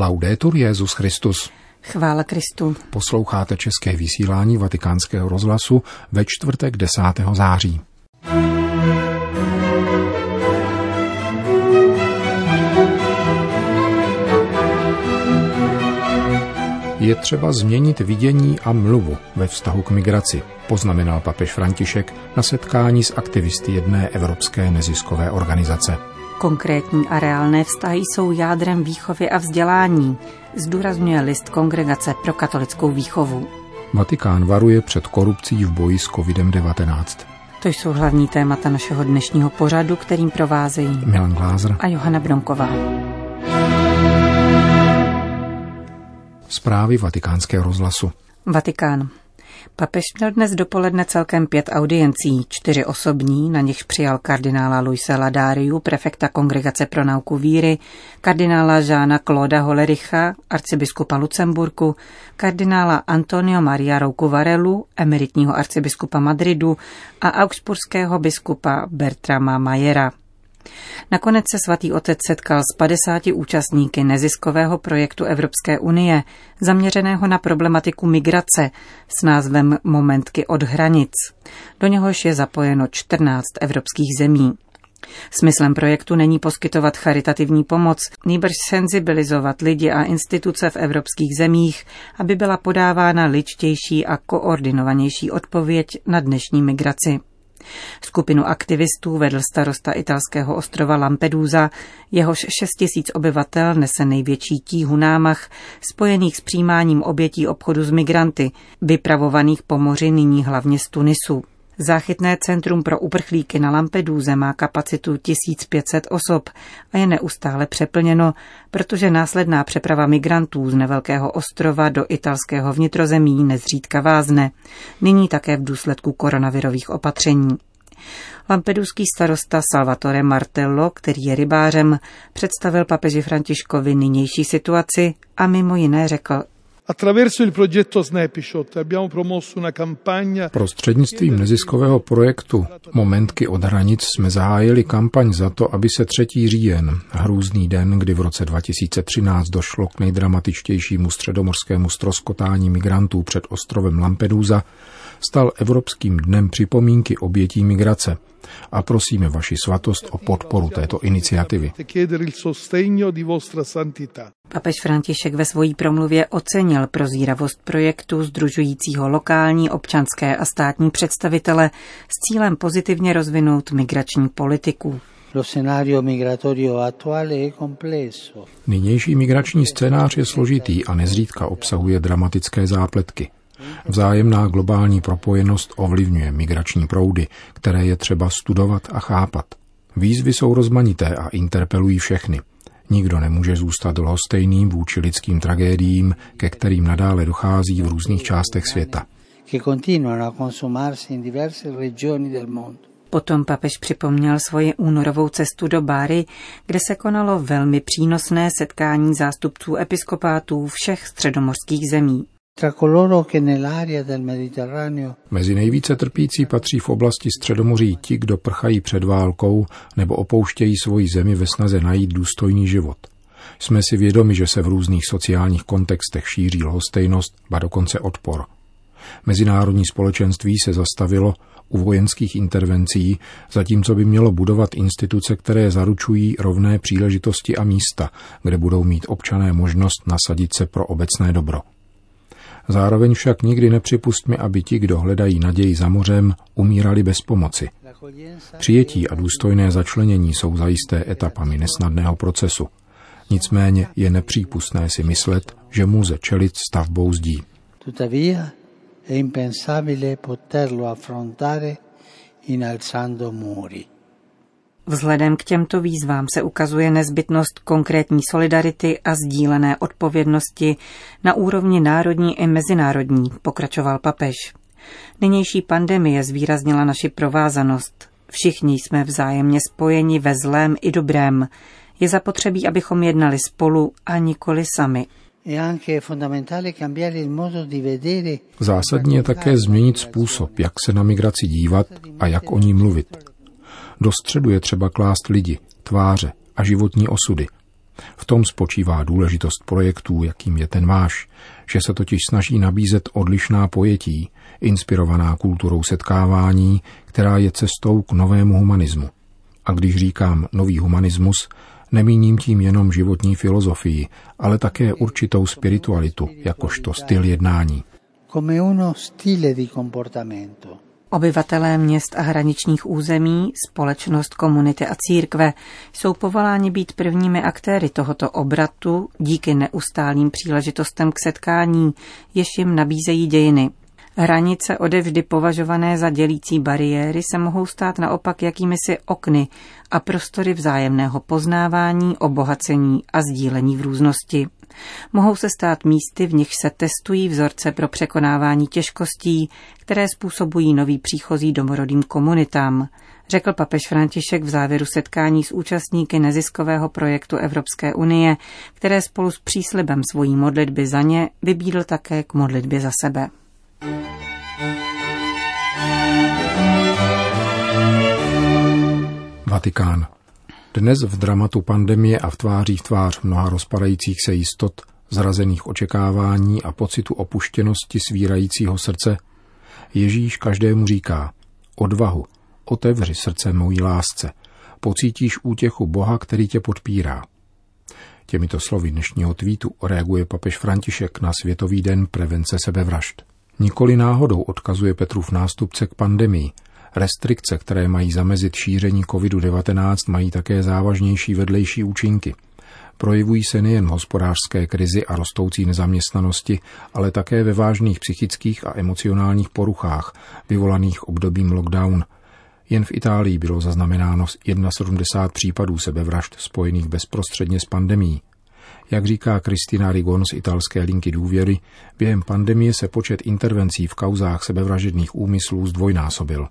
Laudetur Jezus Christus. Chvála Kristu. Posloucháte české vysílání Vatikánského rozhlasu ve čtvrtek 10. září. Je třeba změnit vidění a mluvu ve vztahu k migraci, poznamenal papež František na setkání s aktivisty jedné evropské neziskové organizace. Konkrétní a reálné vztahy jsou jádrem výchovy a vzdělání, zdůrazňuje list Kongregace pro katolickou výchovu. Vatikán varuje před korupcí v boji s COVID-19. To jsou hlavní témata našeho dnešního pořadu, kterým provázejí Milan Glázer a Johana Bronková. Zprávy vatikánského rozhlasu. Vatikán. Papež měl dnes dopoledne celkem pět audiencí, čtyři osobní, na nichž přijal kardinála Luise Ladáriu, prefekta Kongregace pro nauku víry, kardinála Žána Clauda Holericha, arcibiskupa Lucemburku, kardinála Antonio Maria Rouku Varelu, emeritního arcibiskupa Madridu a augsburského biskupa Bertrama Majera. Nakonec se svatý otec setkal s 50 účastníky neziskového projektu Evropské unie, zaměřeného na problematiku migrace s názvem Momentky od hranic. Do něhož je zapojeno 14 evropských zemí. Smyslem projektu není poskytovat charitativní pomoc, nýbrž senzibilizovat lidi a instituce v evropských zemích, aby byla podávána ličtější a koordinovanější odpověď na dnešní migraci. Skupinu aktivistů vedl starosta italského ostrova Lampedusa, jehož 6 tisíc obyvatel nese největší tíhu námach spojených s přijímáním obětí obchodu s migranty, vypravovaných po moři nyní hlavně z Tunisu. Záchytné centrum pro uprchlíky na Lampeduze má kapacitu 1500 osob a je neustále přeplněno, protože následná přeprava migrantů z nevelkého ostrova do italského vnitrozemí nezřídka vázne, nyní také v důsledku koronavirových opatření. Lampeduský starosta Salvatore Martello, který je rybářem, představil papeži Františkovi nynější situaci a mimo jiné řekl, Prostřednictvím neziskového projektu Momentky od hranic jsme zahájili kampaň za to, aby se 3. říjen, hrůzný den, kdy v roce 2013 došlo k nejdramatičtějšímu středomorskému stroskotání migrantů před ostrovem Lampedusa, stal Evropským dnem připomínky obětí migrace a prosíme vaši svatost o podporu této iniciativy. Papež František ve svojí promluvě ocenil prozíravost projektu združujícího lokální, občanské a státní představitele s cílem pozitivně rozvinout migrační politiku. Nynější migrační scénář je složitý a nezřídka obsahuje dramatické zápletky. Vzájemná globální propojenost ovlivňuje migrační proudy, které je třeba studovat a chápat. Výzvy jsou rozmanité a interpelují všechny. Nikdo nemůže zůstat lhostejným vůči lidským tragédiím, ke kterým nadále dochází v různých částech světa. Potom papež připomněl svoji únorovou cestu do Báry, kde se konalo velmi přínosné setkání zástupců episkopátů všech středomorských zemí. Mezi nejvíce trpící patří v oblasti Středomoří ti, kdo prchají před válkou nebo opouštějí svoji zemi ve snaze najít důstojný život. Jsme si vědomi, že se v různých sociálních kontextech šíří lhostejnost, ba dokonce odpor. Mezinárodní společenství se zastavilo u vojenských intervencí, zatímco by mělo budovat instituce, které zaručují rovné příležitosti a místa, kde budou mít občané možnost nasadit se pro obecné dobro. Zároveň však nikdy nepřipustme, aby ti, kdo hledají naději za mořem, umírali bez pomoci. Přijetí a důstojné začlenění jsou zajisté etapami nesnadného procesu. Nicméně je nepřípustné si myslet, že může čelit stavbou zdí. Tuttavia è impensabile poterlo affrontare inalzando muri. Vzhledem k těmto výzvám se ukazuje nezbytnost konkrétní solidarity a sdílené odpovědnosti na úrovni národní i mezinárodní, pokračoval papež. Nynější pandemie zvýraznila naši provázanost. Všichni jsme vzájemně spojeni ve zlém i dobrém. Je zapotřebí, abychom jednali spolu a nikoli sami. Zásadní je také změnit způsob, jak se na migraci dívat a jak o ní mluvit. Do středu je třeba klást lidi, tváře a životní osudy. V tom spočívá důležitost projektů, jakým je ten váš, že se totiž snaží nabízet odlišná pojetí, inspirovaná kulturou setkávání, která je cestou k novému humanismu. A když říkám nový humanismus, nemíním tím jenom životní filozofii, ale také určitou spiritualitu, jakožto styl jednání. Come uno stile di comportamento. Obyvatelé měst a hraničních území, společnost, komunity a církve jsou povoláni být prvními aktéry tohoto obratu díky neustálým příležitostem k setkání, jež jim nabízejí dějiny. Hranice odevždy považované za dělící bariéry se mohou stát naopak jakýmisi okny a prostory vzájemného poznávání, obohacení a sdílení v různosti. Mohou se stát místy, v nich se testují vzorce pro překonávání těžkostí, které způsobují nový příchozí domorodým komunitám, řekl papež František v závěru setkání s účastníky neziskového projektu Evropské unie, které spolu s příslibem svojí modlitby za ně vybídl také k modlitbě za sebe. Vatikán. Dnes v dramatu pandemie a v tváří v tvář mnoha rozpadajících se jistot, zrazených očekávání a pocitu opuštěnosti svírajícího srdce, Ježíš každému říká odvahu, otevři srdce mojí lásce, pocítíš útěchu Boha, který tě podpírá. Těmito slovy dnešního tweetu reaguje papež František na Světový den prevence sebevražd. Nikoli náhodou odkazuje Petrův nástupce k pandemii. Restrikce, které mají zamezit šíření COVID-19, mají také závažnější vedlejší účinky. Projevují se nejen hospodářské krizi a rostoucí nezaměstnanosti, ale také ve vážných psychických a emocionálních poruchách, vyvolaných obdobím lockdown. Jen v Itálii bylo zaznamenáno 71 případů sebevražd spojených bezprostředně s pandemí. Jak říká Kristina Rigon z italské linky důvěry, během pandemie se počet intervencí v kauzách sebevražedných úmyslů zdvojnásobil.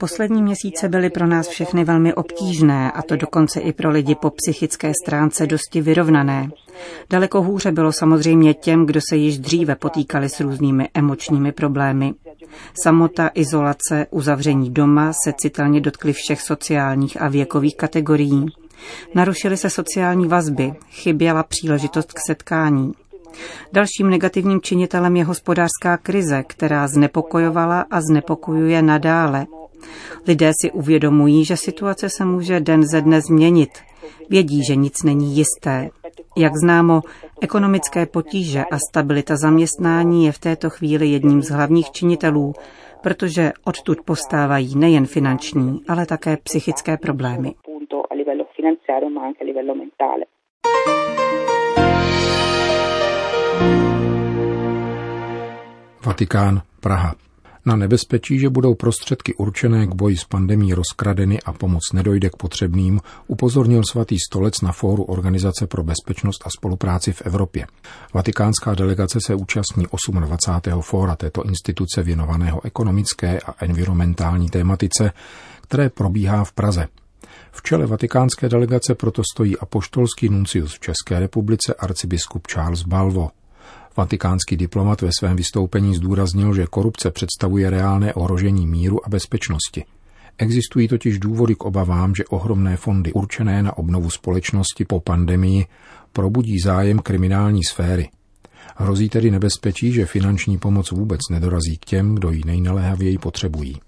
Poslední měsíce byly pro nás všechny velmi obtížné, a to dokonce i pro lidi po psychické stránce dosti vyrovnané. Daleko hůře bylo samozřejmě těm, kdo se již dříve potýkali s různými emočními problémy. Samota, izolace, uzavření doma se citelně dotkly všech sociálních a věkových kategorií. Narušily se sociální vazby, chyběla příležitost k setkání. Dalším negativním činitelem je hospodářská krize, která znepokojovala a znepokojuje nadále. Lidé si uvědomují, že situace se může den ze dne změnit. Vědí, že nic není jisté. Jak známo, ekonomické potíže a stabilita zaměstnání je v této chvíli jedním z hlavních činitelů, protože odtud postávají nejen finanční, ale také psychické problémy finanziario ma anche a livello mentale. Vatikán, Praha. Na nebezpečí, že budou prostředky určené k boji s pandemí rozkradeny a pomoc nedojde k potřebným, upozornil svatý stolec na fóru Organizace pro bezpečnost a spolupráci v Evropě. Vatikánská delegace se účastní 28. fóra této instituce věnovaného ekonomické a environmentální tématice, které probíhá v Praze. V čele vatikánské delegace proto stojí apoštolský nuncius v České republice arcibiskup Charles Balvo. Vatikánský diplomat ve svém vystoupení zdůraznil, že korupce představuje reálné ohrožení míru a bezpečnosti. Existují totiž důvody k obavám, že ohromné fondy určené na obnovu společnosti po pandemii probudí zájem kriminální sféry. Hrozí tedy nebezpečí, že finanční pomoc vůbec nedorazí k těm, kdo ji nejnaléhavěji potřebují.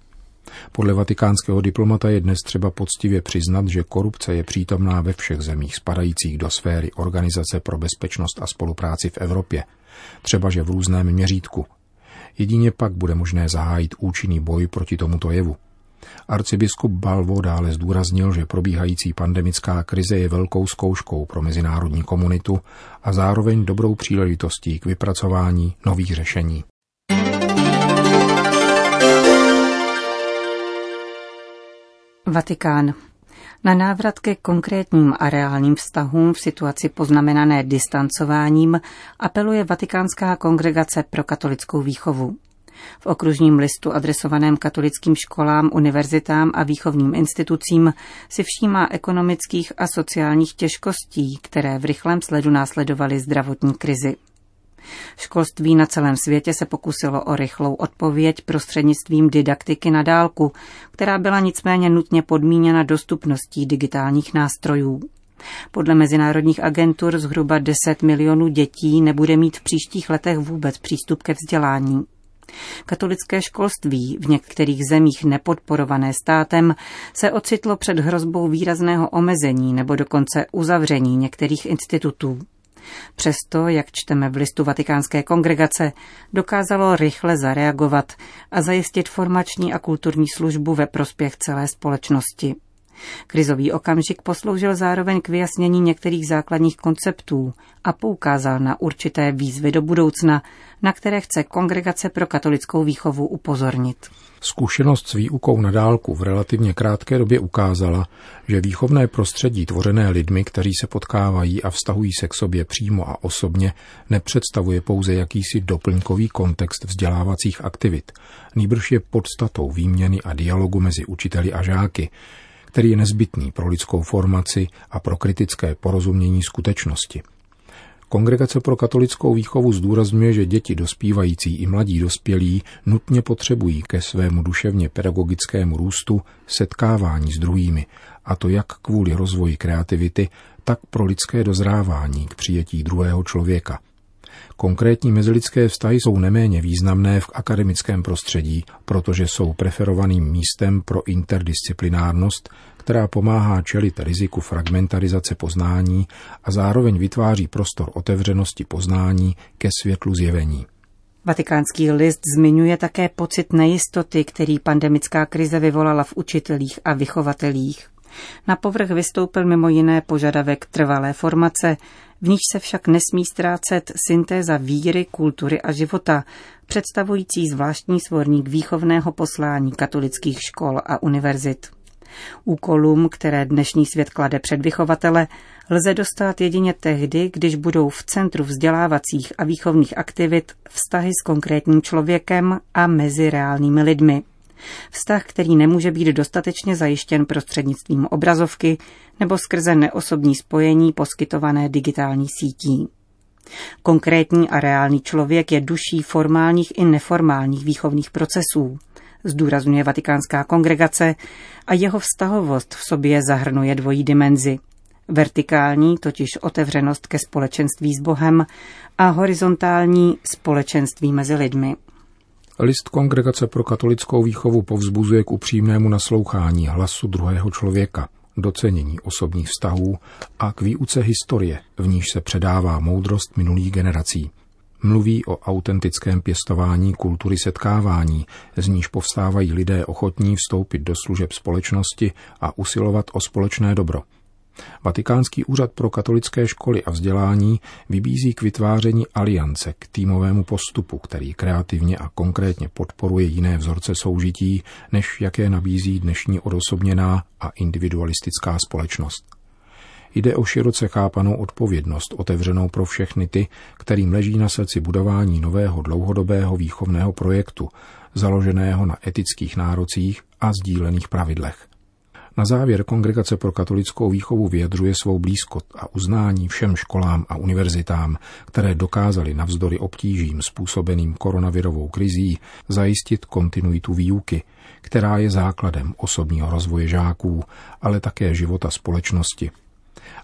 Podle vatikánského diplomata je dnes třeba poctivě přiznat, že korupce je přítomná ve všech zemích spadajících do sféry Organizace pro bezpečnost a spolupráci v Evropě, třeba že v různém měřítku. Jedině pak bude možné zahájit účinný boj proti tomuto jevu. Arcibiskup Balvo dále zdůraznil, že probíhající pandemická krize je velkou zkouškou pro mezinárodní komunitu a zároveň dobrou příležitostí k vypracování nových řešení. Vatikán. Na návrat ke konkrétním a reálným vztahům v situaci poznamenané distancováním apeluje Vatikánská kongregace pro katolickou výchovu. V okružním listu adresovaném katolickým školám, univerzitám a výchovním institucím si všímá ekonomických a sociálních těžkostí, které v rychlém sledu následovaly zdravotní krizi. Školství na celém světě se pokusilo o rychlou odpověď prostřednictvím didaktiky na dálku, která byla nicméně nutně podmíněna dostupností digitálních nástrojů. Podle mezinárodních agentur zhruba 10 milionů dětí nebude mít v příštích letech vůbec přístup ke vzdělání. Katolické školství, v některých zemích nepodporované státem, se ocitlo před hrozbou výrazného omezení nebo dokonce uzavření některých institutů. Přesto, jak čteme v listu Vatikánské kongregace, dokázalo rychle zareagovat a zajistit formační a kulturní službu ve prospěch celé společnosti. Krizový okamžik posloužil zároveň k vyjasnění některých základních konceptů a poukázal na určité výzvy do budoucna, na které chce Kongregace pro katolickou výchovu upozornit. Zkušenost s výukou na dálku v relativně krátké době ukázala, že výchovné prostředí tvořené lidmi, kteří se potkávají a vztahují se k sobě přímo a osobně, nepředstavuje pouze jakýsi doplňkový kontext vzdělávacích aktivit, nýbrž je podstatou výměny a dialogu mezi učiteli a žáky, který je nezbytný pro lidskou formaci a pro kritické porozumění skutečnosti. Kongregace pro katolickou výchovu zdůrazňuje, že děti dospívající i mladí dospělí nutně potřebují ke svému duševně pedagogickému růstu setkávání s druhými, a to jak kvůli rozvoji kreativity, tak pro lidské dozrávání k přijetí druhého člověka. Konkrétní mezilidské vztahy jsou neméně významné v akademickém prostředí, protože jsou preferovaným místem pro interdisciplinárnost, která pomáhá čelit riziku fragmentarizace poznání a zároveň vytváří prostor otevřenosti poznání ke světlu zjevení. Vatikánský list zmiňuje také pocit nejistoty, který pandemická krize vyvolala v učitelích a vychovatelích. Na povrch vystoupil mimo jiné požadavek trvalé formace, v níž se však nesmí ztrácet syntéza víry, kultury a života, představující zvláštní svorník výchovného poslání katolických škol a univerzit. Úkolům, které dnešní svět klade před vychovatele, lze dostat jedině tehdy, když budou v centru vzdělávacích a výchovných aktivit vztahy s konkrétním člověkem a mezi reálnými lidmi. Vztah, který nemůže být dostatečně zajištěn prostřednictvím obrazovky nebo skrze neosobní spojení poskytované digitální sítí. Konkrétní a reálný člověk je duší formálních i neformálních výchovných procesů, zdůrazňuje Vatikánská kongregace a jeho vztahovost v sobě zahrnuje dvojí dimenzi. Vertikální, totiž otevřenost ke společenství s Bohem a horizontální společenství mezi lidmi. List Kongregace pro katolickou výchovu povzbuzuje k upřímnému naslouchání hlasu druhého člověka, docenění osobních vztahů a k výuce historie, v níž se předává moudrost minulých generací. Mluví o autentickém pěstování kultury setkávání, z níž povstávají lidé ochotní vstoupit do služeb společnosti a usilovat o společné dobro – Vatikánský úřad pro katolické školy a vzdělání vybízí k vytváření aliance, k týmovému postupu, který kreativně a konkrétně podporuje jiné vzorce soužití, než jaké nabízí dnešní odosobněná a individualistická společnost. Jde o široce chápanou odpovědnost, otevřenou pro všechny ty, kterým leží na srdci budování nového dlouhodobého výchovného projektu, založeného na etických nárocích a sdílených pravidlech. Na závěr Kongregace pro katolickou výchovu vyjadřuje svou blízkot a uznání všem školám a univerzitám, které dokázaly navzdory obtížím způsobeným koronavirovou krizí zajistit kontinuitu výuky, která je základem osobního rozvoje žáků, ale také života společnosti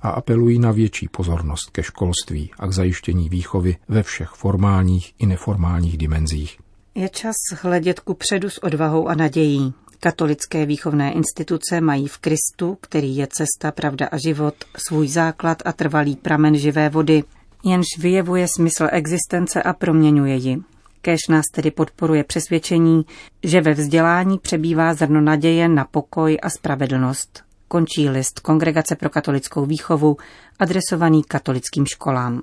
a apelují na větší pozornost ke školství a k zajištění výchovy ve všech formálních i neformálních dimenzích. Je čas hledět ku předu s odvahou a nadějí, Katolické výchovné instituce mají v Kristu, který je cesta, pravda a život, svůj základ a trvalý pramen živé vody, jenž vyjevuje smysl existence a proměňuje ji. Kéž nás tedy podporuje přesvědčení, že ve vzdělání přebývá zrno naděje na pokoj a spravedlnost. Končí list Kongregace pro katolickou výchovu, adresovaný katolickým školám.